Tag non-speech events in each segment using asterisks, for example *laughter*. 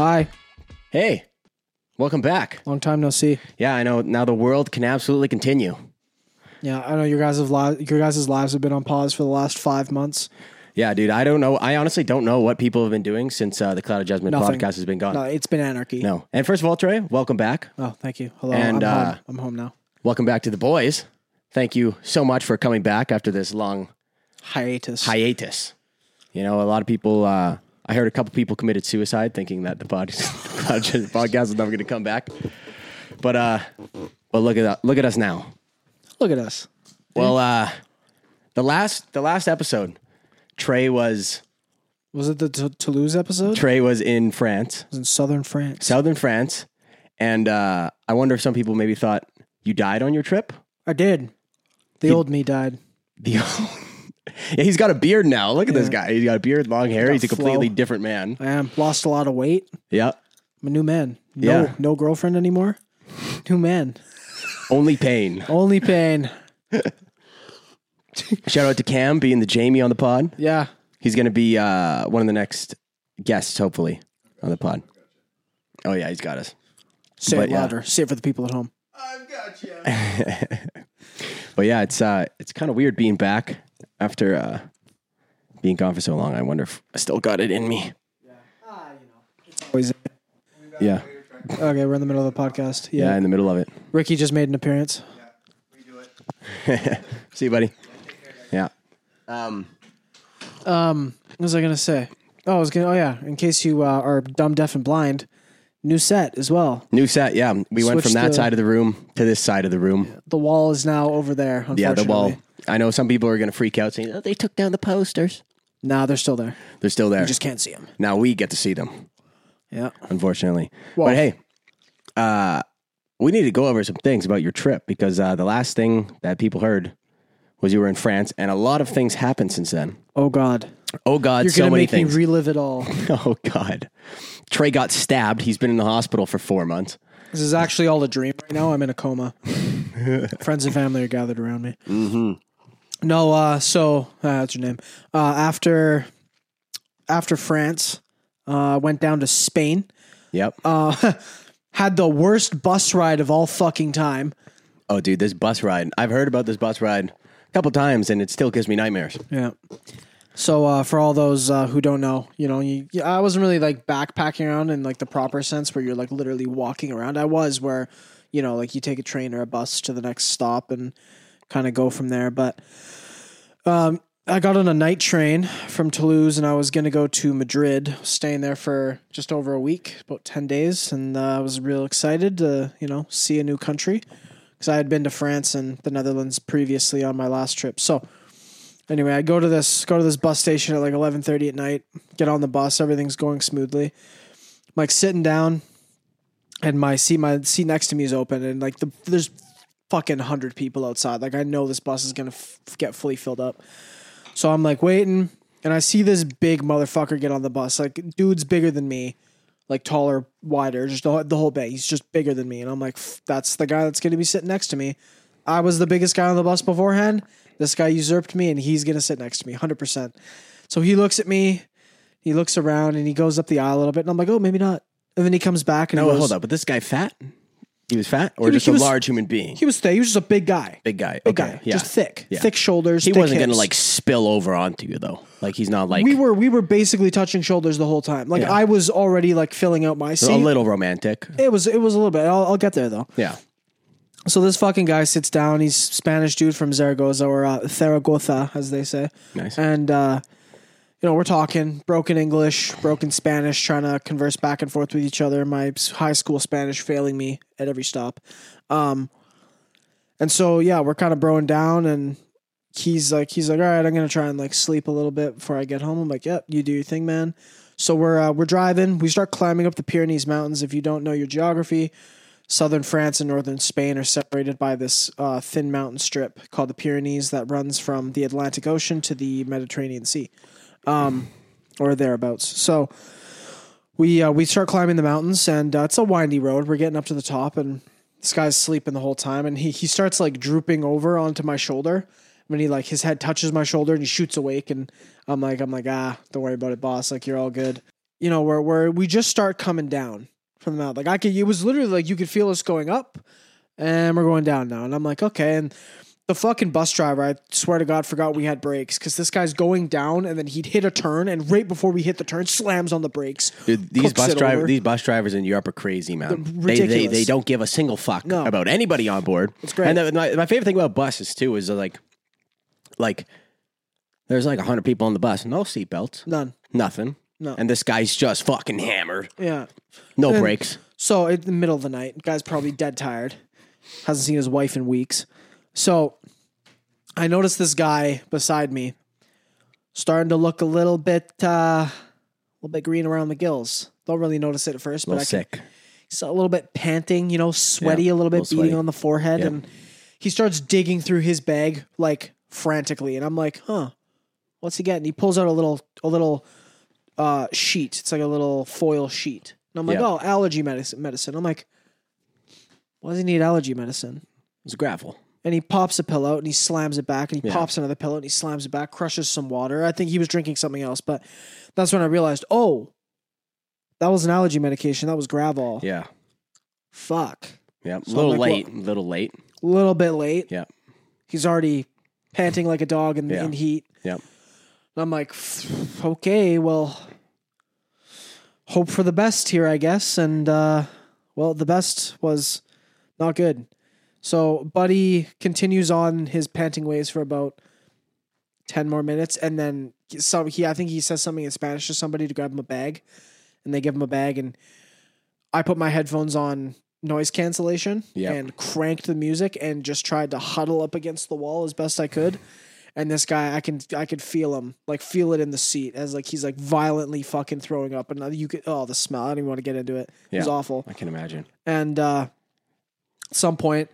Hi. Hey, welcome back. Long time no see. Yeah, I know. Now the world can absolutely continue. Yeah, I know your guys' have li- your guys' lives have been on pause for the last five months. Yeah, dude. I don't know. I honestly don't know what people have been doing since uh, the Cloud of Judgment Nothing. podcast has been gone. No, it's been anarchy. No. And first of all, Trey, welcome back. Oh, thank you. Hello. And, I'm, uh, home. I'm home now. Welcome back to the boys. Thank you so much for coming back after this long Hiatus. hiatus. You know, a lot of people. Uh, I heard a couple people committed suicide, thinking that the pod- *laughs* podcast was never going to come back. But uh, but look at that. Look at us now. Look at us. Well, uh, the last the last episode, Trey was Was it the T- Toulouse episode? Trey was in France, it was in southern France. southern France, and uh, I wonder if some people maybe thought you died on your trip. I did. The old me died. The *laughs* yeah, he's got a beard now. Look at this guy. He's got a beard, long hair. He's a completely flow. different man. I am lost a lot of weight. Yeah, I'm a new man. No, Yeah. no girlfriend anymore. New man. only pain. Only pain. *laughs* Shout out to Cam being the Jamie on the pod. Yeah. He's going to be uh, one of the next guests, hopefully, on the pod. Oh yeah, he's got us. Say But, it yeah. louder. Say it for the people at home. I've got you. *laughs* But yeah, it's uh, it's kind of weird being back after uh, being gone for so long. I wonder if I still got it in me. Always. Yeah, Okay, we're in the middle of the podcast. yeah, Yeah. in the middle of it. Ricky just made an appearance. *laughs* See you, buddy. Yeah. Um, Um, what was I gonna say? Oh, I was gonna. Oh yeah, in case you uh, are dumb, deaf, and blind, new set as well. new set. Yeah, we went from that the- side of the room to this side of the room. The wall is now over there. Yeah, the wall. I know some people are going to freak out saying, "Oh, they took down the posters." Nah, they're still there. They're still there. You just can't see them. now we get to see them, Yeah. unfortunately. Well- but hey, uh, we need to go over some things about your trip because uh, the last thing that people heard was you were in France, and a lot of things happened since then. Oh God, Oh God, you're so gonna many make things. me relive it all. *laughs* oh God, Trey got stabbed. He's been in the hospital for four months. this is actually all a dream right now. I'm in a coma. *laughs* Friends and family are gathered around me. No, uh, so uh, that's your name. Uh, after after France, uh, went down to Spain. Yep. Uh, *laughs* had the worst bus ride of all fucking time. Oh, dude, this bus ride. I've heard about this bus ride a couple times, and it still gives me nightmares. Yeah. So uh, for all those uh, who don't know, you know, you, I wasn't really like backpacking around in like the proper sense where you're like literally walking around. I was where, you know, like you take a train or a bus to the next stop and kind of go from there. But um, I got on a night train from Toulouse and I was going to go to Madrid, staying there for just over a week, about 10 days. And uh, I was real excited to, you know, see a new country because I had been to France and the Netherlands previously on my last trip. So, anyway, I go to this go to this bus station at like eleven thirty at night. Get on the bus, everything's going smoothly. I'm like sitting down, and my seat my seat next to me is open, and like the there's fucking hundred people outside. Like I know this bus is gonna f- get fully filled up. So I'm like waiting, and I see this big motherfucker get on the bus. Like dude's bigger than me, like taller, wider, just the, the whole bit. He's just bigger than me, and I'm like, that's the guy that's gonna be sitting next to me. I was the biggest guy on the bus beforehand. This guy usurped me, and he's gonna sit next to me, hundred percent. So he looks at me, he looks around, and he goes up the aisle a little bit, and I'm like, oh, maybe not. And then he comes back and No, he goes, hold up. But this guy fat? He was fat, or He just a was- large human being? He was thick. He was just a big guy. Big guy. Big okay, guy. Yeah. Just thick. Yeah. Thick shoulders. He thick wasn't gonna like spill over onto you though. Like he's not like we were we were basically touching shoulders the whole time. Like Yeah. I was already like filling out my seat. a little romantic. It was it was a little bit. I'll, I'll get there though. Yeah. So this fucking guy sits down. He's Spanish dude from Zaragoza or uh, Zaragoza, as they say. Nice. And uh, you know, we're talking broken English, broken Spanish, trying to converse back and forth with each other. My high school Spanish failing me at every stop. Um, and so yeah, we're kind of broing down, and he's like, he's like, all right, I'm gonna try and like sleep a little bit before I get home. I'm like, yep, you do your thing, man. So we're uh, we're driving. We start climbing up the Pyrenees Mountains. If you don't know your geography, southern France and northern Spain are separated by this uh, thin mountain strip called the Pyrenees that runs from the Atlantic Ocean to the Mediterranean Sea, um, or thereabouts. So we uh, we start climbing the mountains, and uh, it's a windy road. We're getting up to the top, and this guy's sleeping the whole time, and he he starts like drooping over onto my shoulder. When he like his head touches my shoulder and he shoots awake, and I'm like I'm like ah, don't worry about it, boss. Like you're all good. you know, where where we just start coming down from the mountain. Like I could, it was literally like you could feel us going up, and we're going down now. And I'm like, okay. And the fucking bus driver, I swear to God, forgot we had brakes because this guy's going down, and then he'd hit a turn, and right before we hit the turn, slams on the brakes. Dude, these bus it drivers, over. these bus drivers in Europe are crazy, man. They, they they don't give a single fuck No. about anybody on board. It's great. And the, my, my favorite thing about buses too is like, like, there's like hundred people on the bus, no seatbelts, None. nothing. No. And this guy's just fucking hammered. Yeah. No And- brakes. So in the middle of the night, guy's probably dead tired. Hasn't seen his wife in weeks. So I noticed this guy beside me starting to look a little bit uh a little bit green around the gills. Don't really notice it at first, but I little can, sick. he's a little bit panting, you know, sweaty, Yeah, a little bit little beating sweaty. on the forehead Yeah. and he starts digging through his bag like frantically and I'm like, "Huh. What's he getting?" He pulls out a little a little uh sheet. It's like a little foil sheet. And I'm like, Yeah. "Oh, allergy medicine." Medicine. I'm like, "Why does he need allergy medicine?" It's Gravol. And he pops a pillow and he slams it back and he Yeah. pops another pillow and he slams it back, crushes some water. I think he was drinking something else, but that's when I realized, "Oh, that was an allergy medication. That was Gravol." Yeah. Fuck. Yeah. A So little like, late. A little late. A little bit late. Yeah. He's already panting like a dog in, Yeah. in heat. Yeah. And I'm like, okay, well, hope for the best here, I guess. And, uh, well, the best was not good. So, Buddy continues on his panting ways for about 10 more minutes. And then some, he, I think he says something in Spanish to somebody to grab him a bag. And they give him a bag. And I put my headphones on noise cancellation Yep. and cranked the music and just tried to huddle up against the wall as best I could. And this guy, I can I could feel him, like feel it in the seat as like he's like violently fucking throwing up. And you could oh the smell. I don't even want to get into it. It was awful. I can imagine. And uh, at some point,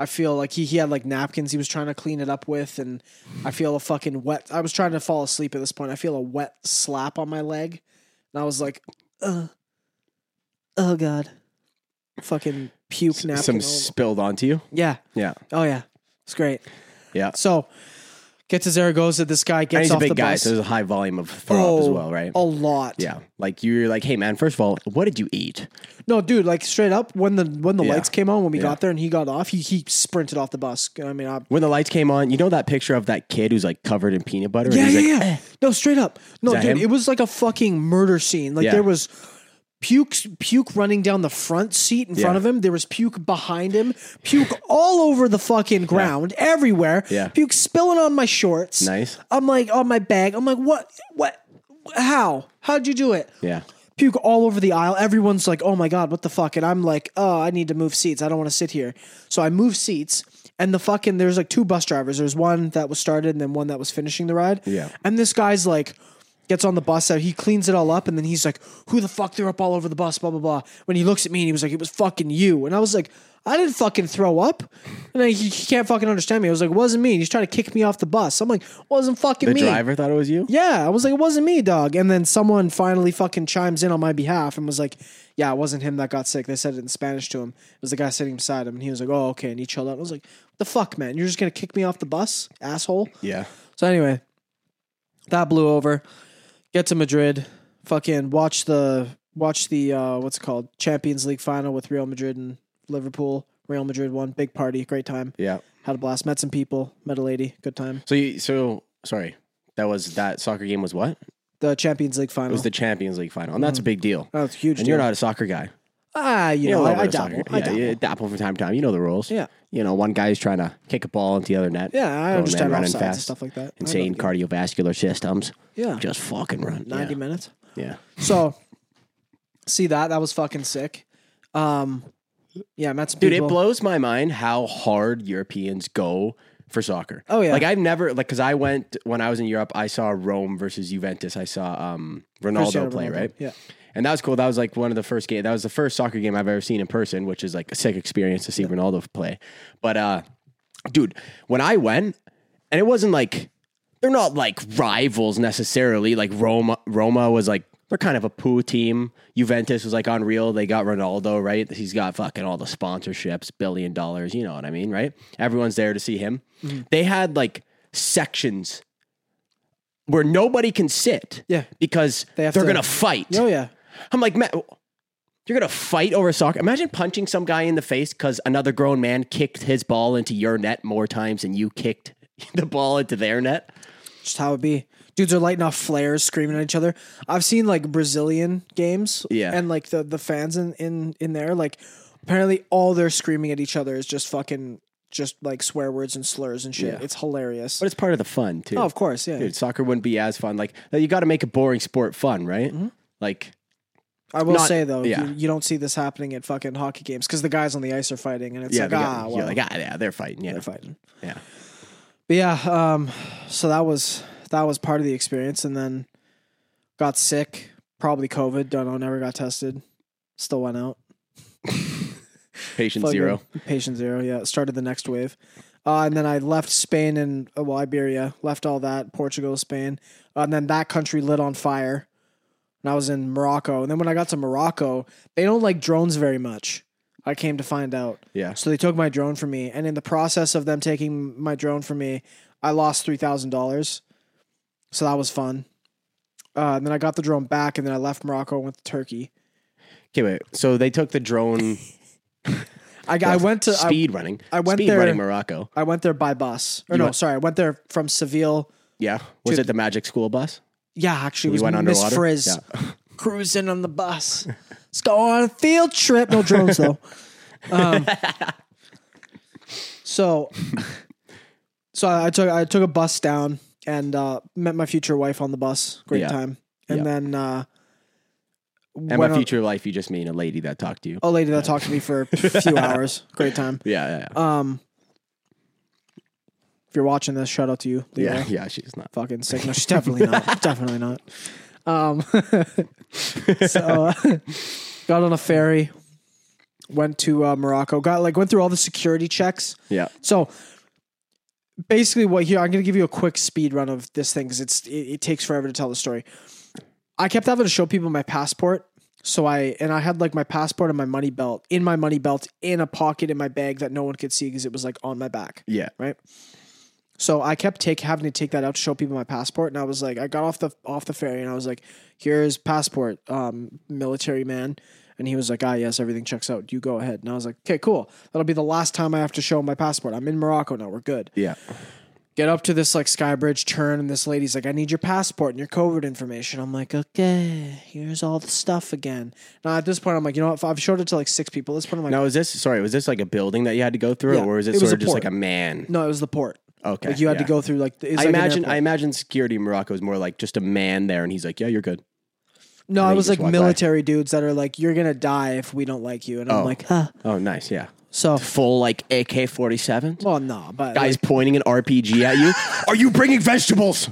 I feel like he, he had like napkins he was trying to clean it up with, and I feel a fucking wet. I was trying to fall asleep at this point. I feel a wet slap on my leg, and I was like, uh, oh god, fucking puke napkin. Some spilled onto you. yeah. Yeah. Oh yeah, it's great. Yeah. So get to Zaragoza. This guy gets And he's a off the big guy, bus. so there's a high volume of throw up as Oh, well, right? a lot. Yeah. Like you're like, hey man, first of all, what did you eat? No, dude, like straight up when the when the Yeah. lights came on when we got there and he got off, he he sprinted off the bus. I mean, I, When the lights came on, you know that picture of that kid who's like covered in peanut butter? Yeah, and yeah, like, yeah. Eh. No, straight up. No, that dude, him? it was like a fucking murder scene. Like Yeah. there was puke puke running down the front seat in front of him. There was puke behind him. Puke *laughs* all over the fucking ground, everywhere. Yeah. Puke spilling on my shorts. Nice. I'm like on my bag. I'm like, what what how? How'd you do it? Yeah. puke all over the aisle. Everyone's like, "Oh my god, what the fuck?" And I'm like, "Oh, I need to move seats. I don't want to sit here." So I move seats, and the fucking there's like two bus drivers. There's one that was started, and then one that was finishing the ride. Yeah. And this guy's like, gets on the bus, uh, he cleans it all up, and then he's like, "Who the fuck threw up all over the bus?" Blah blah blah. When he looks at me, and he was like, "It was fucking you," and I was like. I didn't fucking throw up. And then he, he can't fucking understand me. I was like, it wasn't me. And he's trying to kick me off the bus. I'm like, wasn't fucking me. The me. driver thought it was you? Yeah, I was like, it wasn't me, dog. And then someone finally fucking chimes in on my behalf and was like, yeah, it wasn't him that got sick. They said it in Spanish to him. It was the guy sitting beside him. And he was like, oh, okay. And he chilled out. I was like, the fuck, man? You're just to kick me off the bus, asshole? Yeah. So anyway, that blew over. Get to Madrid. Fucking watch the, watch the, uh, what's it called? Champions League final with Real Madrid and Liverpool. Real Madrid won. Big party. Great time. Yeah. Had a blast. Met some people. Met a lady. Good time. So you so sorry. That was that soccer game was what? The Champions League final. was the Champions League final. And that's a big deal. oh, it's huge. And deal. you're not a soccer guy. Ah, you, You know, know, I, I dabble. soccer. I yeah, dabble. you dabble from time to time. You know the rules. Yeah. You know, one guy's trying to kick a ball into the other net. Yeah, I understand running offsides and fast. stuff like that. Insane cardiovascular systems. Yeah, Just fucking run. ninety yeah. minutes. Yeah. So, see that that was fucking sick. Um, yeah, some Dude, people. it blows my mind how hard Europeans go for soccer. Oh, yeah. Like I've never like because I went when I was in Europe, I saw Rome versus Juventus. I saw um Ronaldo play, Ronaldo. right? Yeah, And that was cool. That was like one of the first game. That was the first soccer game I've ever seen in person, which is like a sick experience to see Ronaldo play. But uh, dude, when I went, and it wasn't like they're not like rivals necessarily. Like Roma, Roma was like they're kind of a poo team. Juventus was like unreal. They got Ronaldo, right? He's got fucking all the sponsorships, billion dollars. You know what I mean, right? Everyone's there to see him. Mm-hmm. They had like sections where nobody can sit. Yeah. because They they're to- gonna fight. Oh yeah. I'm like, man, you're gonna fight over soccer. Imagine punching some guy in the face because another grown man kicked his ball into your net more times than you kicked *laughs* the ball into their net. Just how it be. Dudes are lighting off flares, screaming at each other. I've seen like Brazilian games, Yeah. and like the the fans in in in there, like apparently all they're screaming at each other is just fucking just like swear words and slurs and shit. Yeah. It's hilarious. But it's part of the fun too. oh, of course, yeah. Dude, soccer wouldn't be as fun. Like you got to make a boring sport fun, right? Like I will not- say though, yeah. you, you don't see this happening at fucking hockey games because the guys on the ice are fighting, and it's yeah, like they ah, got- well, you're like ah, yeah, they're fighting. Yeah, they're fighting. yeah. But yeah, um, so that was that was part of the experience, and then got sick, probably COVID. Don't know, never got tested. Still went out. *laughs* Patient Fucking zero. Patient zero. Yeah, started the next wave, uh, and then I left Spain and uh, well, Iberia, left all that Portugal, Spain, uh, and then that country lit on fire. And I was in Morocco, and then when I got to Morocco, they don't like drones very much. I came to find out. Yeah. So they took my drone from me, and in the process of them taking my drone from me, I lost three thousand dollars. So that was fun. Uh, and then I got the drone back, and then I left Morocco and went to Turkey. Okay, wait. So they took the drone *laughs* I, I went to I, speed running. I went speed there- running Morocco. I went there by bus. Or You no, went- sorry, I went there from Seville. Yeah. Was to- it the Magic School bus? Yeah, actually, it You was went Miss underwater? Frizz Yeah. *laughs* cruising on the bus. Let's go on a field trip. No drones though. *laughs* Um, so, so I took I took a bus down and uh, met my future wife on the bus. Great Yeah. time. And Yeah. then uh, And went on- future life, you just mean a lady that talked to you. a lady that talked to me for *laughs* a few hours. Great time. Yeah, yeah, yeah. Um, if you're watching this, shout out to you. Leroy. yeah, yeah. She's not. fucking sick. No, she's definitely not. *laughs* definitely not. Um, *laughs* so uh, got on a ferry, went to uh, Morocco. Got like went through all the security checks. Yeah. So basically, what here I'm going to give you a quick speed run of this thing because it's it, it takes forever to tell the story. I kept having to show people my passport. So I and I had like my passport and my money belt in my money belt in a pocket in my bag that no one could see because it was like on my back Yeah. right? So I kept take having to take that out to show people my passport, and I was like, I got off the off the ferry, and I was like, "Here's passport, um, military man," and he was like, "Ah, yes, everything checks out. You go ahead." And I was like, "Okay, cool. That'll be the last time I have to show my passport. I'm in Morocco now. We're good." Yeah. Get up to this like sky bridge turn, and this lady's like, "I need your passport and your COVID information." I'm like, "Okay, here's all the stuff again." Now at this point, I'm like, you know what? I've showed it to like six people. At this point, I'm like, Now, was this sorry? Was this like a building that you had to go through, Yeah, or was it, it was sort a of just port. like a man? no, it was the port. Okay, Like you had to go through like. It's I like an imagine. airport. I imagine security in Morocco is more like just a man there, and he's like, "Yeah, you're good." No, it was like military dudes that are like, "You're gonna die if we don't like you," and I'm Oh. like, "Huh." Oh, nice. Yeah. So, Full like AK forty seven. well, no, but Guys pointing an RPG at you. *laughs* Are you bringing vegetables?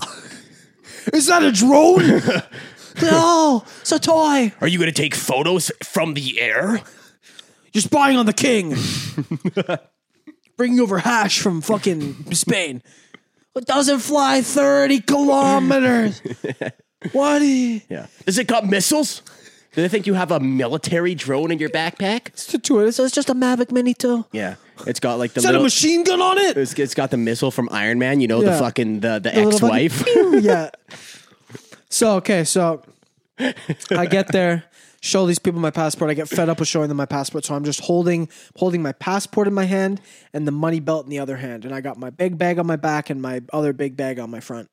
is that a drone? *laughs* no, it's a toy. Are you going to take photos from the air? You're spying on the king. *laughs* Bringing over hash from fucking Spain. It doesn't fly thirty kilometers. What? Yeah. Does it got missiles? Do they think you have a military drone in your backpack? It's a. It's just a Mavic Mini too. Yeah. It's got like the Is that a machine gun on it? It's, it's got the missile from Iron Man. You know Yeah. the fucking the, the, little ex-wife. *laughs* yeah. *laughs* So okay, so I get there, show these people my passport. I get fed up with showing them my passport, so I'm just holding holding my passport in my hand and the money belt in the other hand, and I got my big bag on my back and my other big bag on my front,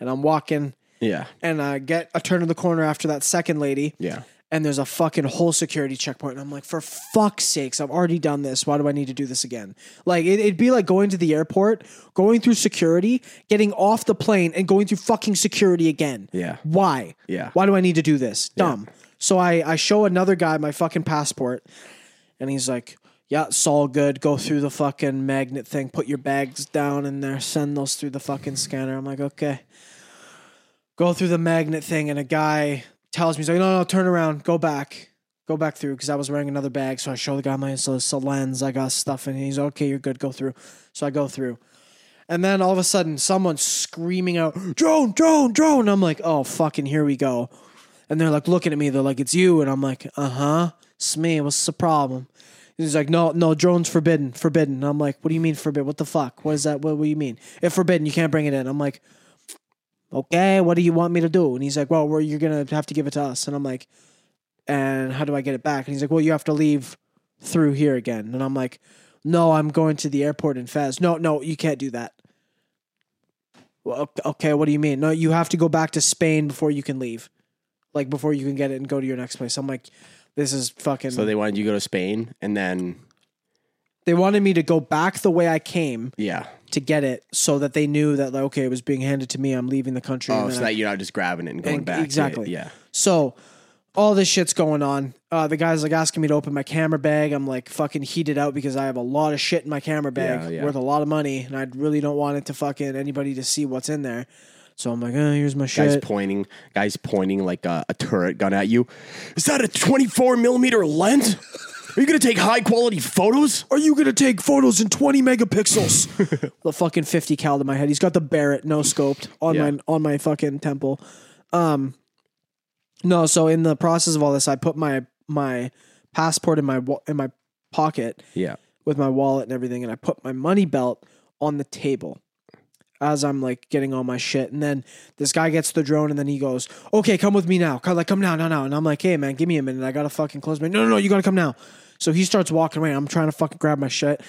and I'm walking, yeah. and I get a turn of the corner after that second lady, Yeah. and there's a fucking whole security checkpoint. And I'm like, for fuck's sakes, I've already done this. Why do I need to do this again? Like, it, it'd be like going to the airport, going through security, getting off the plane, and going through fucking security again. Yeah. Why? Yeah. Why do I need to do this? Dumb. So I, I show another guy my fucking passport, and he's like, yeah, it's all good. Go through the fucking magnet thing. Put your bags down in there. Send those through the fucking scanner. I'm like, okay. Go through the magnet thing, and a guy tells me, he's like, no, no, turn around. Go back. Go back through because I was wearing another bag. So I show the guy my so lens. I got stuff and. He's okay. You're good. Go through. So I go through. And then all of a sudden, someone's screaming out, drone, drone, drone. I'm like, oh, fucking, here we go. And they're like looking at me. They're like, it's you. And I'm like, uh huh. It's me. What's the problem? He's like, no, no, drone's forbidden, forbidden. And I'm like, what do you mean forbidden? What the fuck? What is that? What, what do you mean? If forbidden, you can't bring it in. I'm like, okay, what do you want me to do? And he's like, well, you're gonna have to give it to us. And I'm like, and how do I get it back? And he's like, well, you have to leave through here again. And I'm like, no, I'm going to the airport in Fez. No, no, you can't do that. Well, ok- okay, what do you mean? No, you have to go back to Spain before you can leave, like before you can get it and go to your next place. I'm like, this is fucking. So they wanted you to go to Spain and then they wanted me to go back the way I came yeah. to get it, so that they knew that like, okay, it was being handed to me. I'm leaving the country. and Oh, then so I- that you're not just grabbing it and going back. to it. exactly. Yeah. So all this shit's going on. Uh, the guy's like asking me to open my camera bag. I'm like fucking heated out because I have a lot of shit in my camera bag Yeah, yeah. worth a lot of money, and I really don't want it to fucking anybody to see what's in there. So I'm like, oh, here's my Guys shit. pointing, guys pointing like a, a turret gun at you. Is that a 24 millimeter lens? Are you gonna take high quality photos? Are you gonna take photos in 20 megapixels? *laughs* the fucking 50 cal to my head. He's got the Barrett no scoped on Yeah. my on my fucking temple. Um, no. So in the process of all this, I put my my passport in my in my pocket. Yeah. with my wallet and everything, and I put my money belt on the table as I'm like getting all my shit. And then this guy gets the drone, and then he goes, "Okay, come with me now. Come, like, come now, now, now." And I'm like, "Hey, man, give me a minute. I gotta fucking close my. No, no, no, you gotta come now." So he starts walking away. I'm trying to fucking grab my shit,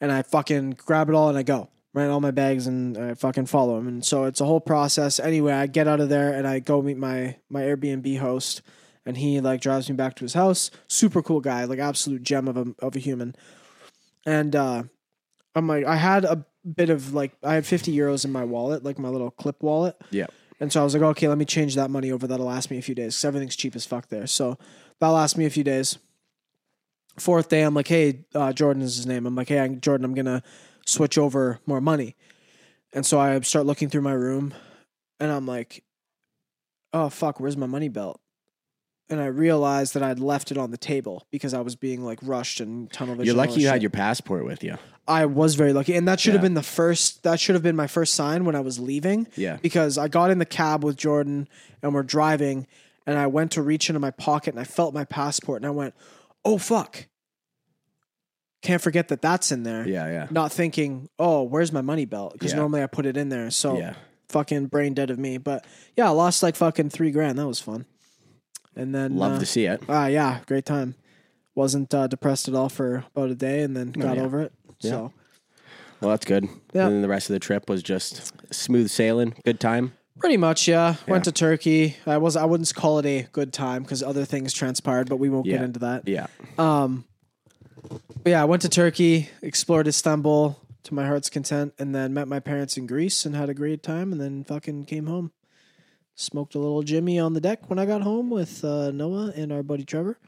and I fucking grab it all and I go. Right, all my bags and I fucking follow him, and so it's a whole process. Anyway, I get out of there and I go meet my my Airbnb host, and he like drives me back to his house. Super cool guy, like absolute gem of a of a human and uh I'm like I had a bit of like I had 50 euros in my wallet, like my little clip wallet. Yeah. And so I was like, okay, let me change that money over. That'll last me a few days because everything's cheap as fuck there. So that'll last me a few days. Fourth day, I'm like, hey, uh, Jordan is his name. I'm like, hey, I'm- Jordan, I'm gonna switch over more money. And so I start looking through my room, and I'm like, oh fuck, where's my money belt? And I realized that I'd left it on the table because I was being like rushed and tunnel vision. You're lucky you shit. had your passport with you. I was very lucky, and that should have been the first. That should have been my first sign when I was leaving. Yeah. because I got in the cab with Jordan and we're driving, and I went to reach into my pocket and I felt my passport, and I went, "Oh fuck!" Can't forget that that's in there. Yeah, yeah. Not thinking, "Oh, where's my money belt?" Because Yeah. normally I put it in there. So Yeah. fucking brain dead of me. But yeah, I lost like fucking three grand. That was fun. And then Love uh, to see it. Ah, yeah, great time. Wasn't uh, depressed at all for about a day, and then got Oh, yeah. over it. So Well, that's good. Yeah. And then the rest of the trip was just smooth sailing, good time. Pretty much, yeah. Went to Turkey. I was I wouldn't call it a good time because other things transpired, but we won't get into that. Yeah. Um, yeah, I went to Turkey, explored Istanbul to my heart's content, and then met my parents in Greece and had a great time, and then fucking came home. Smoked a little Jimmy on the deck when I got home with uh, Noah and our buddy Trevor,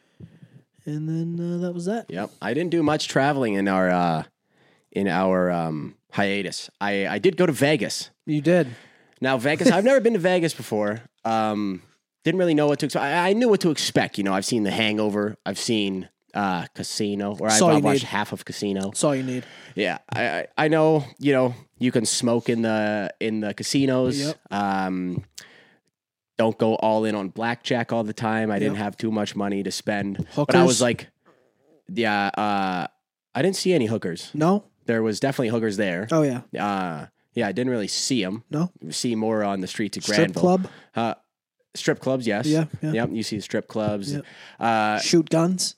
and then uh, that was that. Yep. I didn't do much traveling in our uh in our um hiatus. I I did go to Vegas. You did. Now Vegas, I've never been to Vegas before. Um didn't really know what to expect. I, I knew what to expect, you know. I've seen The Hangover, I've seen uh Casino, or I've, I've watched need. half of Casino. That's all you need. Yeah, I, I I know. You know, you can smoke in the in the casinos. Yep. Um, don't go all in on blackjack all the time. I didn't have too much money to spend, but I was like, yeah. Uh, I didn't see any hookers. No. There was definitely hookers there. Oh yeah. Uh, yeah, I didn't really see them. No. See more on the streets of Granville. Strip Granville. club. Uh, strip clubs, yes. Yeah, yeah. Yep. You see strip clubs. Yep. Uh, Shoot guns.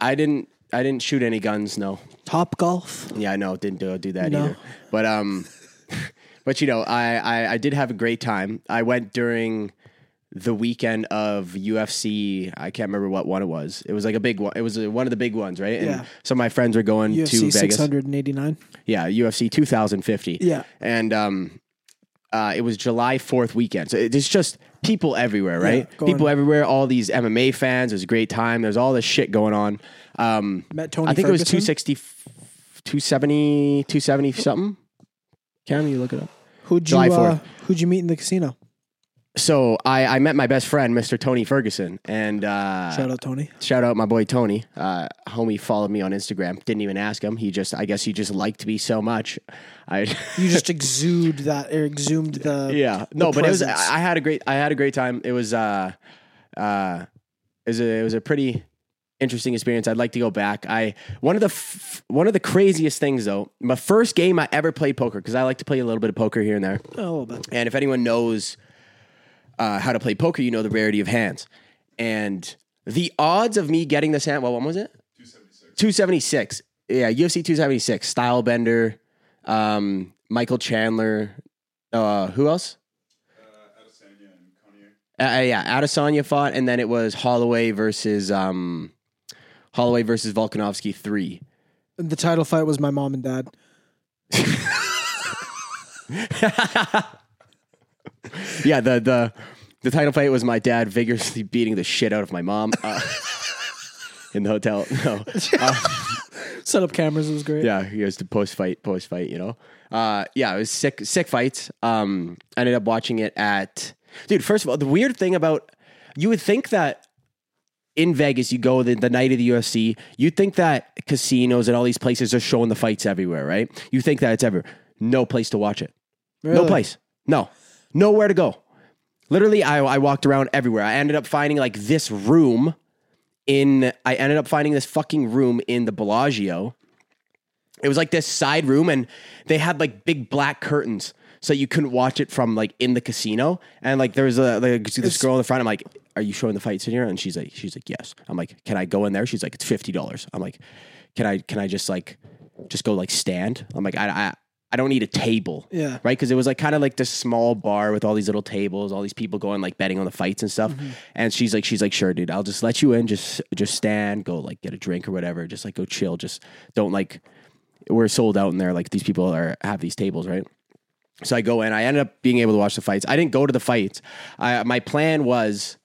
I didn't. I didn't shoot any guns. No. Top golf. Yeah, I know. Didn't do, do that No. either. But um, *laughs* but you know, I, I I did have a great time. I went during the weekend of UFC. I can't remember what one it was. It was like a big one. It was one of the big ones, right? And Yeah. some of my friends were going to UFC Vegas. and eighty nine. Yeah, UFC 2050. Yeah. and um, uh, it was July 4th weekend. So it's just people everywhere, right? going- people everywhere. All these MMA fans. It was a great time. There's all this shit going on. Um, Met Tony. I think it was Ferguson. 260, 270, 270 something. Cam, you look it up. Who'd you July uh, Who'd you meet in the casino? So I, I met my best friend, Mr. Tony Ferguson, and uh, Shout out Tony. shout out my boy Tony. Uh, homie followed me on Instagram. Didn't even ask him. He just, I guess, he just liked me so much. I, *laughs* You just exude that or exhumed the yeah, no, but it was. I had a great, I had a great time. It was, uh, uh, it was a, it was a pretty interesting experience. I'd like to go back. I one of the f- one of the craziest things though. My first game I ever played poker because I like to play a little bit of poker here and there. Oh, but And if anyone knows uh, how to play poker, you know the rarity of hands. And the odds of me getting this hand, well, what was it? 276. 276. Yeah, UFC 276. Style Bender, um, Michael Chandler. Uh, who else? Uh, Adesanya and conor yeah, Adesanya fought, and then it was Holloway versus um, Holloway versus Volkanovski three. The title fight was my mom and dad. *laughs* *laughs* yeah, the the the title fight was my dad vigorously beating the shit out of my mom uh, *laughs* in the hotel. *laughs* No, uh, Set up cameras. It was great. yeah, he goes to post fight, post fight. You know, uh, yeah, it was sick, sick fights. Um, I ended up watching it at dude. First of all, the weird thing about you would think that in Vegas, you go the, the night of the UFC, you think that casinos and all these places are showing the fights everywhere, right? You think that it's ever no place to watch it. No place. No. Nowhere to go. Literally, I, I walked around everywhere. I ended up finding like this room in, I ended up finding this fucking room in the Bellagio. It was like this side room, and they had like big black curtains. So you couldn't watch it from like in the casino, and like there was a like see this girl in the front. I'm like, "Are you showing the fights in here?" And she's like, "She's like, yes." I'm like, "Can I go in there?" She's like, "It's fifty dollars." I'm like, "Can I? Can I just like, just go like stand?" I'm like, "I, I, don't need a table." Yeah. right? Because it was like kind of like this small bar with all these little tables, all these people going like betting on the fights and stuff. Mm-hmm. And she's like, she's like, sure, dude, I'll just let you in, just just stand, go like get a drink or whatever, just like go chill, just don't like. We're sold out in there. Like these people are have these tables, right? So I go in. I ended up being able to watch the fights. I didn't go to the fights. I, my plan was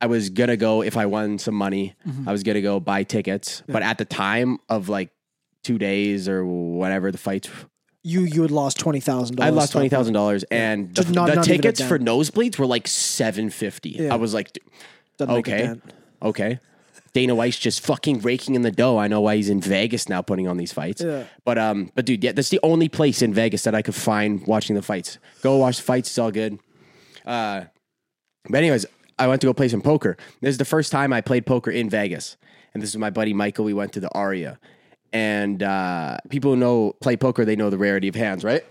I was gonna go if I won some money. Mm-hmm. I was gonna go buy tickets. But at the time of like two days or whatever the fights You you had lost twenty thousand. dollars. I lost twenty thousand dollars, and the, Just not- the not even a tickets dent. for nosebleeds were like seven fifty. Yeah. I was like, d- Doesn't make a okay, dent. okay. Dana White's just fucking raking in the dough. I know why he's in Vegas now, putting on these fights. Yeah. But um, but dude, yeah, that's the only place in Vegas that I could find watching the fights. Go watch the fights; it's all good. Uh, but anyways, I went to go play some poker. This is the first time I played poker in Vegas, and this is my buddy Michael. We went to the Aria, and uh, people who know play poker, they know the rarity of hands, right?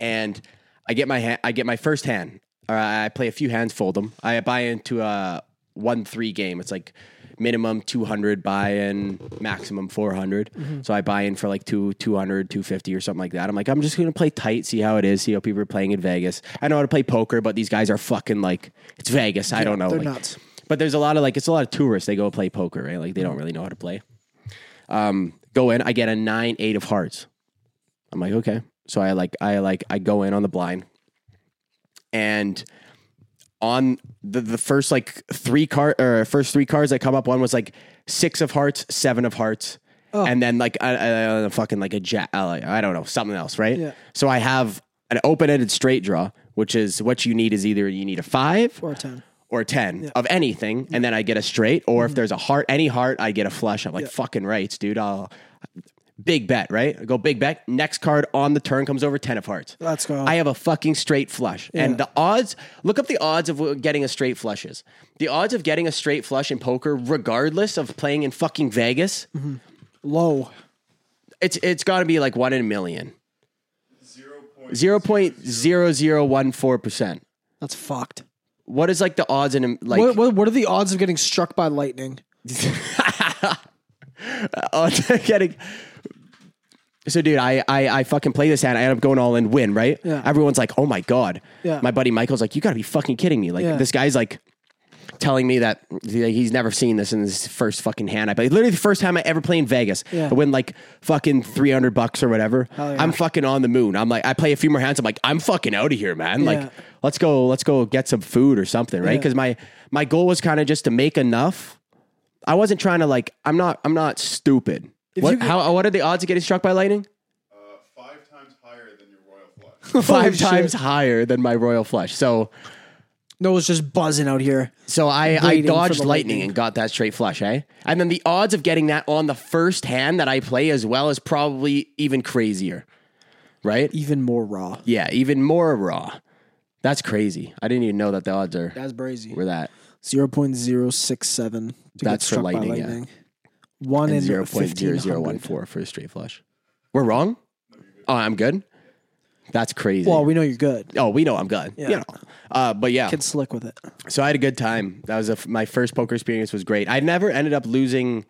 and I get my hand, I get my first hand. Or I play a few hands, fold them. I buy into a one three game. It's like minimum 200 buy in, maximum 400. So I buy in for like two 200, 250 or something like that. I'm like, I'm just gonna play tight, see how it is, see how people are playing in Vegas. I know how to play poker, but these guys are fucking like it's Vegas. I don't know. they're like- nuts. But there's a lot of like it's a lot of tourists. They go play poker, right? Like they don't really know how to play. Um, go in. I get a nine eight of hearts. I'm like, okay. So I like I like I go in on the blind, and on the the first like three card or first three cards that come up, one was like six of hearts, seven of hearts, and then like a, a, a fucking like a jack. I don't know something else, right? Yeah. So I have an open ended straight draw, which is what you need is either you need a five Or a ten. Or 10 of anything, and then I get a straight, or if mm-hmm. there's a heart, any heart, I get a flush. I'm like, fucking rights, dude. I'll big bet, right? I go big bet. Next card on the turn comes over 10 of hearts. Let's go. I have a fucking straight flush. And the odds, look up the odds of getting a straight flushes. The odds of getting a straight flush in poker, regardless of playing in fucking Vegas, mm-hmm. Low. it's it's got to be like one in a million. 0.0014%. That's fucked. What is like the odds in like what, what what are the odds of getting struck by lightning? *laughs* Oh, *laughs* getting. So, dude, I, I I fucking play this hand. I end up going all in, win, right? Yeah. Everyone's like, "Oh my god!" Yeah. My buddy Michael's like, "You got to be fucking kidding me!" Like Yeah. this guy's like telling me that he's never seen this in his first fucking hand. I play literally the first time I ever play in Vegas. Yeah. I win like fucking three hundred bucks or whatever. Yeah. I'm fucking on the moon. I'm like, I play a few more hands. I'm like, I'm fucking out of here, man. Yeah. Like, let's go, let's go get some food or something, right? Yeah. Because my my goal was kind of just to make enough. I wasn't trying to like. I'm not. I'm not stupid. What? you get- how? What are the odds of getting struck by lightning? Uh, five times higher than your royal flush. *laughs* Five Holy shit. times higher than my royal flush. So, Noah's just buzzing out here. so I, I Waiting for dodged the lightning, and got that straight flush, eh? And then the odds of getting that on the first hand that I play as well is probably even crazier, right? Even more raw. Yeah, even more raw. That's crazy. I didn't even know that the odds are That's brazy. were that. Zero point zero six seven. That's for lightning, yeah. One in And zero point zero zero one 1500. four for a straight flush. We're wrong. Oh, I'm good. That's crazy. Well, we know you're good. oh, we know I'm good. Yeah. You know. Uh, but yeah, Kid slick with it. so I had a good time. That was a f my first poker experience was great. I never ended up losing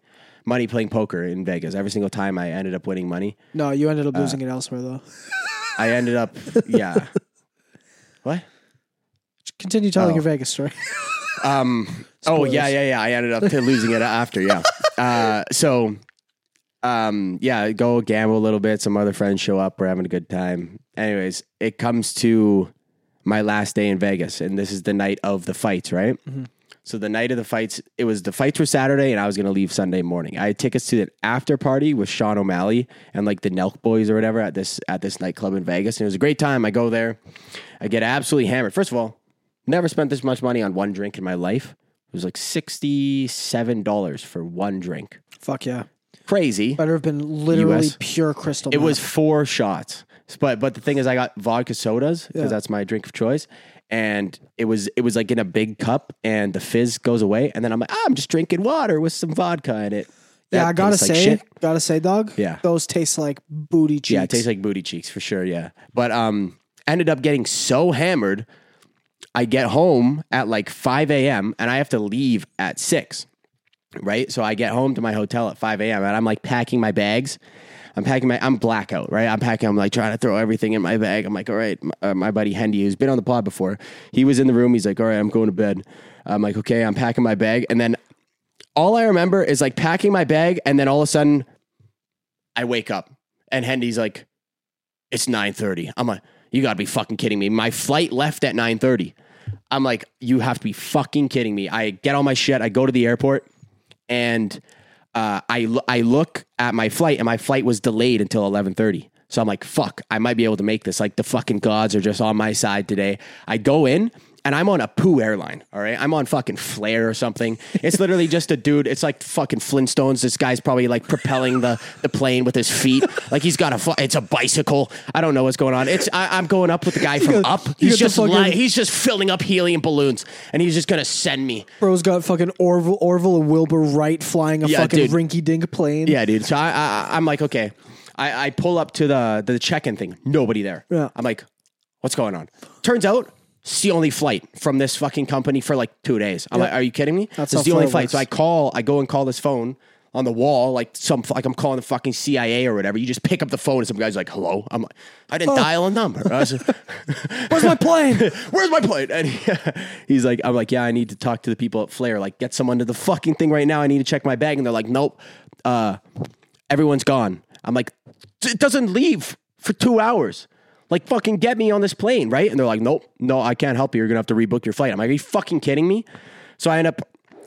money playing poker in Vegas. Every single time I ended up winning money. No, you ended up Uh, losing it elsewhere though. *laughs* I ended up yeah. what? Continue telling Oh. your Vegas story. *laughs* Oh Spoilers. yeah, yeah, yeah. I ended up losing it after. Yeah. *laughs* Uh, so, um, yeah, go gamble a little bit. Some other friends show up. We're having a good time. Anyways, it comes to my last day in Vegas, and this is the night of the fights, right? Mm-hmm. So the night of the fights, it was the fights were Saturday, and I was gonna leave Sunday morning. I had tickets to the after party with Sean O'Malley and like the Nelk Boys or whatever at this at this nightclub in Vegas, and it was a great time. I go there, I get absolutely hammered. First of all, never spent this much money on one drink in my life. It was like sixty-seven dollars for one drink. Fuck yeah. Crazy. Better have been literally US. pure crystal. It meth. was four shots. But but the thing is, I got vodka sodas because Yeah. that's my drink of choice, and it was it was like in a big cup, and the fizz goes away, and then I'm like, ah, I'm just drinking water with some vodka in it. Yeah, That I gotta tastes like say, shit. gotta say, dog. Yeah. those taste like booty cheeks. Yeah, it tastes like booty cheeks for sure. Yeah, but um, ended up getting so hammered, I get home at like 5 a.m. and I have to leave at six. Right, so I get home to my hotel at 5 a.m. and I'm like packing my bags. I'm packing my, I'm blackout, right? I'm packing, I'm like trying to throw everything in my bag. I'm like, all right, my, uh, my buddy Hendy, who's been on the pod before, he was in the room. He's like, all right, I'm going to bed. I'm like, okay, I'm packing my bag. And then all I remember is like packing my bag. And then all of a sudden, I wake up and Hendy's like, it's 9.30. I'm like, you gotta be fucking kidding me. My flight left at 9.30. I'm like, you have to be fucking kidding me. I get all my shit. I go to the airport and uh, I, I look at my flight and my flight was delayed until 11.30. So I'm like, fuck, I might be able to make this. Like the fucking gods are just on my side today. I go in and I'm on a poo airline. All right. I'm on fucking Flair or something. It's literally just a dude. It's like fucking Flintstones. This guy's probably like propelling the, the plane with his feet. Like he's got a, fu- it's a bicycle. I don't know what's going on. It's, I, I'm going up with the guy from got- up. He's just, fucking- li- he's just filling up helium balloons and he's just to send me. Bro's got fucking Orville, Orville and Wilbur Wright flying a Yeah, fucking rinky dink plane. Yeah, dude. So I, I I'm like, okay. I, I pull up to the the check-in thing. Nobody there. Yeah. I'm like, what's going on? Turns out it's the only flight from this fucking company for like two days. I'm Yeah. like, are you kidding me? That's this the only flight. works. So I call, I go and call this phone on the wall, like some like I'm calling the fucking CIA or whatever. You just pick up the phone and some guy's like, hello. I'm like, I didn't dial a number. I was- *laughs* Where's my plane? *laughs* Where's my plane? And he- *laughs* he's like, I'm like, yeah, I need to talk to the people at Flair. Like, get someone to the fucking thing right now. I need to check my bag. And they're like, nope, uh, everyone's gone. I'm like, it doesn't leave for two hours. Like, fucking get me on this plane, right? And they're like, nope, no, I can't help you. You're gonna have to rebook your flight. I'm like, are you fucking kidding me? So I end up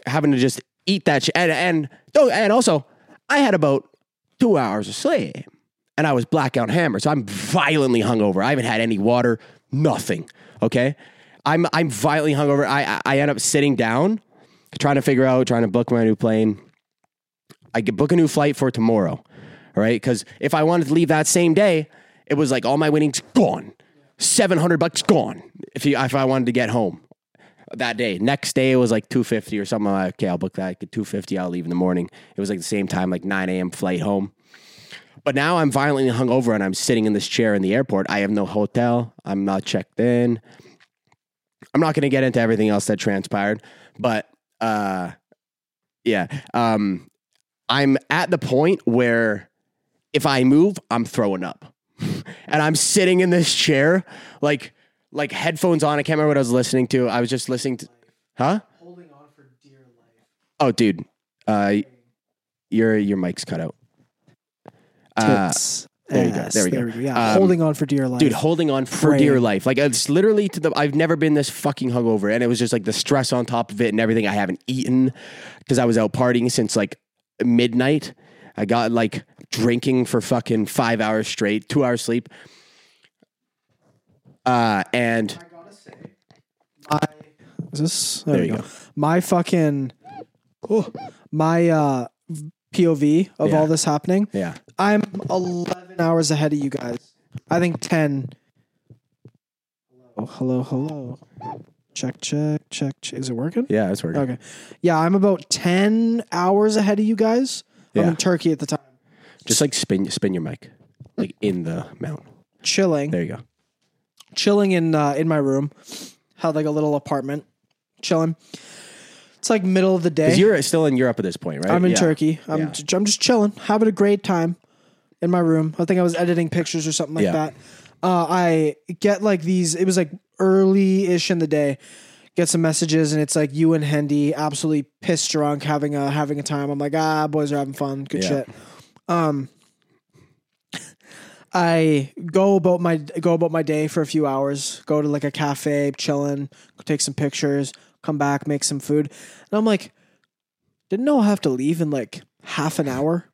having to just eat that shit. And and and also, I had about two hours of sleep and I was blackout hammered. So I'm violently hungover. I haven't had any water, nothing. Okay. I'm I'm violently hungover. I I, end up sitting down, trying to figure out, trying to book my new plane. I could book a new flight for tomorrow. Right. Cause if I wanted to leave that same day, it was like all my winnings gone. Seven hundred bucks gone. If you if I wanted to get home that day. Next day it was like two fifty or something. I'm like, okay, I'll book that. Get two fifty. I'll leave in the morning. It was like the same time, like nine a.m. flight home. But now I'm violently hungover and I'm sitting in this chair in the airport. I have no hotel. I'm not checked in. I'm not going to get into everything else that transpired, but uh, yeah, um, I'm at the point where if I move, I'm throwing up, *laughs* and I'm sitting in this chair like like headphones on. I can't remember what I was listening to. I was just listening to, huh? Holding on for dear life. Oh, dude, uh, your your mic's cut out. Uh, Tits. there you go. ass. There we go. Yeah, Um, holding on for dear life. dude holding on for Praying. dear life like it's literally to the i've never been this fucking hungover and it was just like the stress on top of it and everything i haven't eaten because i was out partying since like midnight i got like drinking for fucking five hours straight two hours sleep uh and My, is this? There, There you go. go. My fucking, oh, my uh, POV of Yeah. all this happening. yeah I'm 11 hours ahead of you guys. I think 10. Hello, hello, hello. Check, check, check. check. Is it working? yeah it's working Okay. Yeah, I'm about 10 hours ahead of you guys. I'm in Turkey at the time. Just like spin spin your mic like in the mount Chilling. there you go chilling in uh, in my room. Had like a little apartment, chilling. It's like middle of the day. 'Cause you're still in Europe at this point, right? I'm in Yeah. Turkey. I'm Yeah. j- I'm just chilling, having a great time in my room. I think I was editing pictures or something like Yeah. that. Uh, I get like these. It was like early ish in the day. Get some messages and it's like you and Hendy absolutely pissed drunk having a having a time. I'm like ah boys are having fun. Good Yeah. shit. Um, I go about my go about my day for a few hours. Go to like a cafe, chilling, take some pictures, come back, make some food, and I'm like, didn't know I have to leave in like half an hour.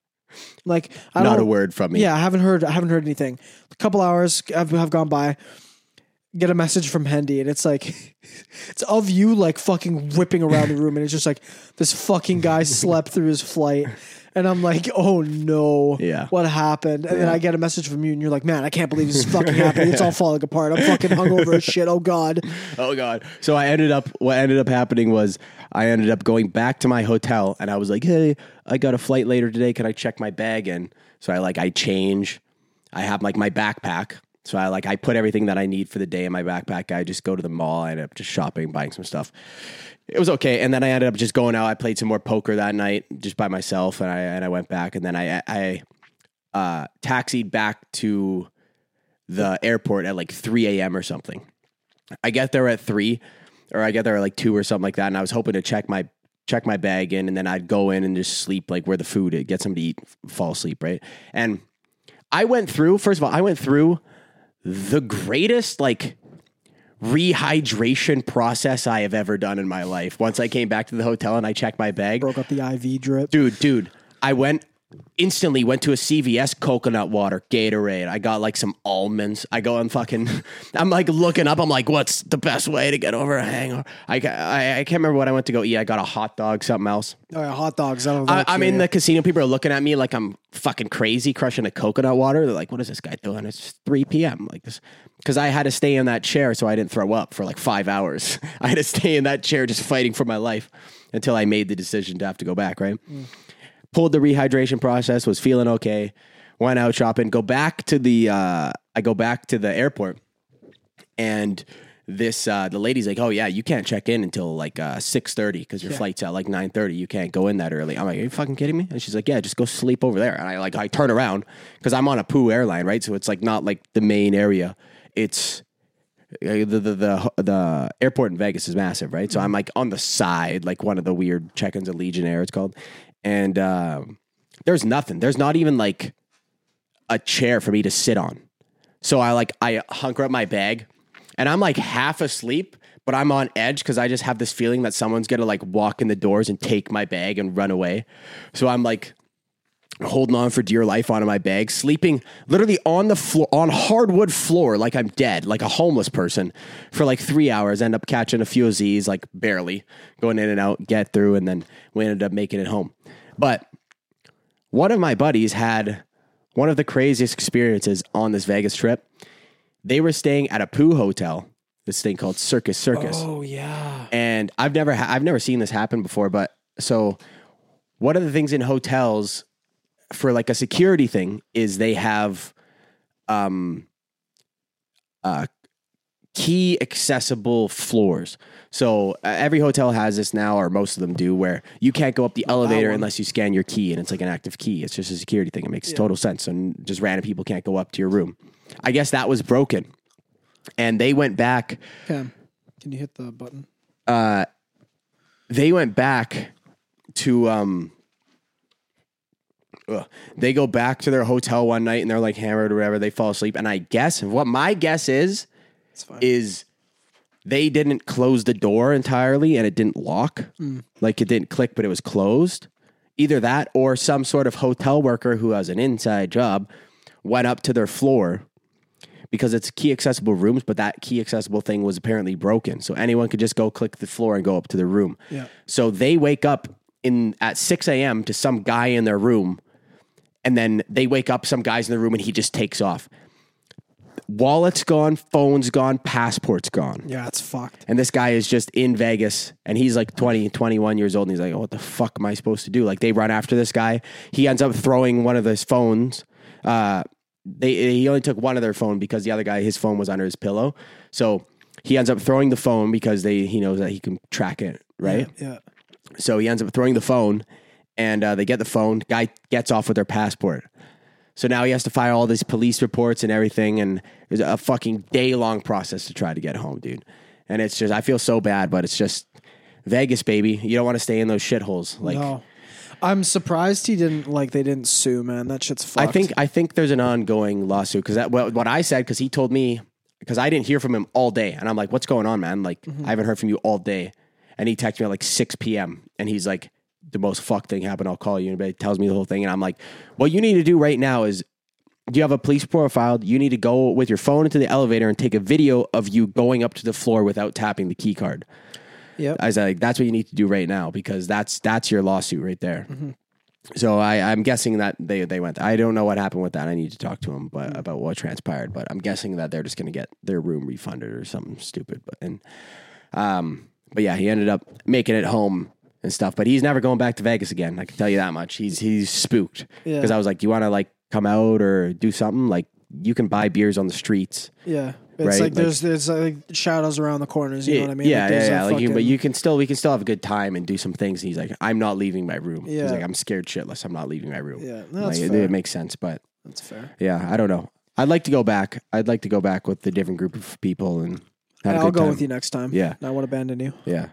Like I Not don't, a word from me. Yeah, I haven't heard. I haven't heard anything. A couple hours have, have gone by. Get a message from Hendy, and it's like, *laughs* it's of you like fucking whipping around the room, and it's just like this fucking guy *laughs* slept through his flight, and I'm like, oh no, Yeah. what happened? And then I get a message from you, and you're like, man, I can't believe this is *laughs* fucking happening. It's all falling apart. I'm fucking hungover as shit. Oh god. Oh god. So I ended up what ended up happening was I ended up going back to my hotel and I was like, "Hey, I got a flight later today. Can I check my bag in?" So I like I change. I have like my backpack. So I like I put everything that I need for the day in my backpack. I just go to the mall. I end up just shopping, buying some stuff. It was okay, and then I ended up just going out. I played some more poker that night just by myself, and I and I went back, and then I I uh, taxied back to the airport at like 3 a.m. or something. I get there at three, or I get there at like two or something like that, and I was hoping to check my check my bag in, and then I'd go in and just sleep like where the food is, get something to eat, fall asleep, right? And I went through. First of all, I went through the greatest like rehydration process I have ever done in my life. Once I came back to the hotel and I checked my bag, Broke up the IV drip. dude, dude, I went instantly went to a CVS coconut water, Gatorade. I got like some almonds. I go and fucking, *laughs* I'm like looking up. I'm like, what's the best way to get over a hangover? I, I, I can't remember what I went to go eat. I got a hot dog, something else. Oh yeah, hot dogs. I don't. I, I'm in the casino. People are looking at me like I'm fucking crazy, crushing a coconut water. They're like, "What is this guy doing?" It's 3 p.m. Like this, because I had to stay in that chair so I didn't throw up for like five hours. *laughs* I had to stay in that chair just fighting for my life until I made the decision to have to go back. Right, mm. Pulled the rehydration process, was feeling okay, went out shopping. Go back to the. Uh, I go back to the airport, and this uh, the lady's like, "Oh yeah, you can't check in until like uh, six thirty because your flight's at like nine thirty. You can't go in that early." I'm like, "Are you fucking kidding me?" And she's like, "Yeah, just go sleep over there." And I like I turn around because I'm on a Poo airline, right? So it's like not like the main area. It's uh, the, the the the airport in Vegas is massive, right? So I'm like on the side, like one of the weird check-ins of Allegiant Air, it's called, and um, there's nothing. There's not even like a chair for me to sit on. So I like I hunker up my bag, and I'm like half asleep, but I'm on edge because I just have this feeling that someone's gonna like walk in the doors and take my bag and run away. So I'm like holding on for dear life onto my bag, sleeping literally on the floor, on hardwood floor, like I'm dead, like a homeless person for like three hours. End up catching a few these, like barely going in and out, get through, and then we ended up making it home. But one of my buddies had one of the craziest experiences on this Vegas trip. They were staying at a Poo hotel, this thing called Circus Circus Oh yeah. and I've never ha- I've never seen this happen before. But so one of the things in hotels for like a security thing is they have um uh key accessible floors. So uh, every hotel has this now, or most of them do, where you can't go up the elevator unless you scan your key, and it's like an active key. It's just a security thing. It makes total sense, and just random people can't go up to your room. I guess that was broken, and they went back Cam, can you hit the button? they went back to um ugh. they go back to their hotel one night and they're like hammered or whatever they fall asleep and i guess what my guess is. Is they didn't close the door entirely and it didn't lock mm. like it didn't click but it was closed either that or some sort of hotel worker who has an inside job went up to their floor because it's key accessible rooms, but that key accessible thing was apparently broken. So anyone could just go click the floor and go up to the room. Yeah. So they wake up in at 6 a.m. to some guy in their room, and then they wake up some guys in the room and he just takes off. Wallet's gone, phone's gone, passport's gone. yeah, it's fucked. And this guy is just in Vegas and he's like 20, 21 years old. And he's like, oh, what the fuck am I supposed to do? Like they run after this guy. He ends up throwing one of his phones, uh, they he only took one of their phone because the other guy his phone was under his pillow. So he ends up throwing the phone because they he knows that he can track it, right? Yeah. So he ends up throwing the phone, and uh, they get the phone. Guy gets off with their passport. So now he has to file all these police reports and everything, and it's a fucking day long process to try to get home, dude. And it's just I feel so bad, but it's just Vegas, baby. You don't want to stay in those shitholes. Like no. I'm surprised he didn't like they didn't sue, man. That shit's fucked. I think I think there's an ongoing lawsuit because that well, what I said because he told me because I didn't hear from him all day, and I'm like, what's going on, man? Like Mm-hmm. I haven't heard from you all day, and he texted me at like 6 p.m. and he's like, the most fucked thing happened. I'll call you, and he tells me the whole thing, and I'm like, what you need to do right now is. Do you have a police profile? You need to go with your phone into the elevator and take a video of you going up to the floor without tapping the key card. Yep. I was like, that's what you need to do right now because that's that's your lawsuit right there. Mm-hmm. So I, I'm guessing that they they went. I don't know what happened with that. I need to talk to them, but Mm-hmm. about what transpired. But I'm guessing that they're just going to get their room refunded or something stupid. But and um, but yeah, he ended up making it home and stuff. But he's never going back to Vegas again. I can tell you that much. He's he's spooked Yeah. because I was like, do you want to like come out or do something? Like you can buy beers on the streets. yeah. It's Right, like like- there's there's like shadows around the corners. You know what I mean? Yeah, Like, there's yeah, a yeah. Like you, but fucking- you can still, we can still have a good time and do some things. And He's like, I'm not leaving my room. Yeah. He's like, I'm scared shitless. I'm not leaving my room. Yeah, no, like, that's it, fair. it makes sense, but That's fair. yeah, I don't know. I'd like to go back. I'd like to go back with a different group of people and have a I'll good go time. with you next time. Yeah. I won't abandon you. Yeah,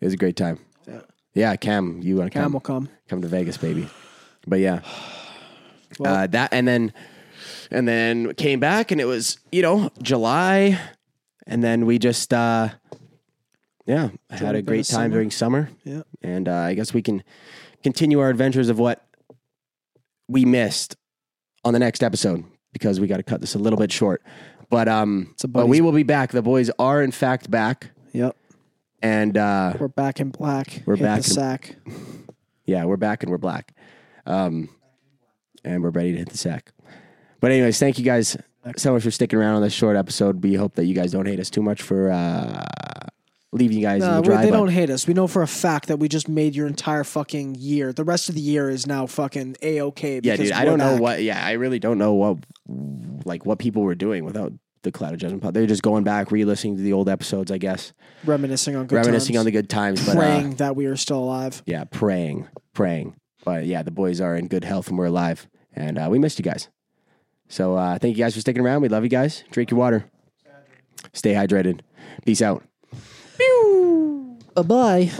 it was a great time. Yeah. Yeah, Cam, you want to come? Cam will come. come to Vegas, baby? But yeah, *sighs* Well- uh, that and then and then came back and it was you know July, and then we just uh yeah had a bit great of time summer. during summer, Yeah. and uh, I guess we can continue our adventures of what we missed on the next episode because we got to cut this a little bit short. But um, It's a but we will be back. The boys are in fact back, Yep. And uh, We're back in black. We're Hit back the in- sack. yeah, we're back and we're black, um, and we're ready to hit the sack. But anyways, thank you guys so much for sticking around on this short episode. We hope that you guys don't hate us too much for uh, leaving you guys in the dry. they but- don't hate us. We know for a fact that we just made your entire fucking year. The rest of the year is now fucking a okay. yeah, dude. I don't know what. Yeah, I really don't know what like what people were doing without the cloud of judgment. Pod. They're just going back, re-listening to the old episodes, I guess, reminiscing on good reminiscing times, on the good times. But uh, praying that we are still alive. yeah, praying, praying. But yeah, the boys are in good health and we're alive, and uh, we missed you guys. So uh, thank you guys for sticking around. We love you guys. Drink your water. Stay hydrated. Peace out. Bye bye.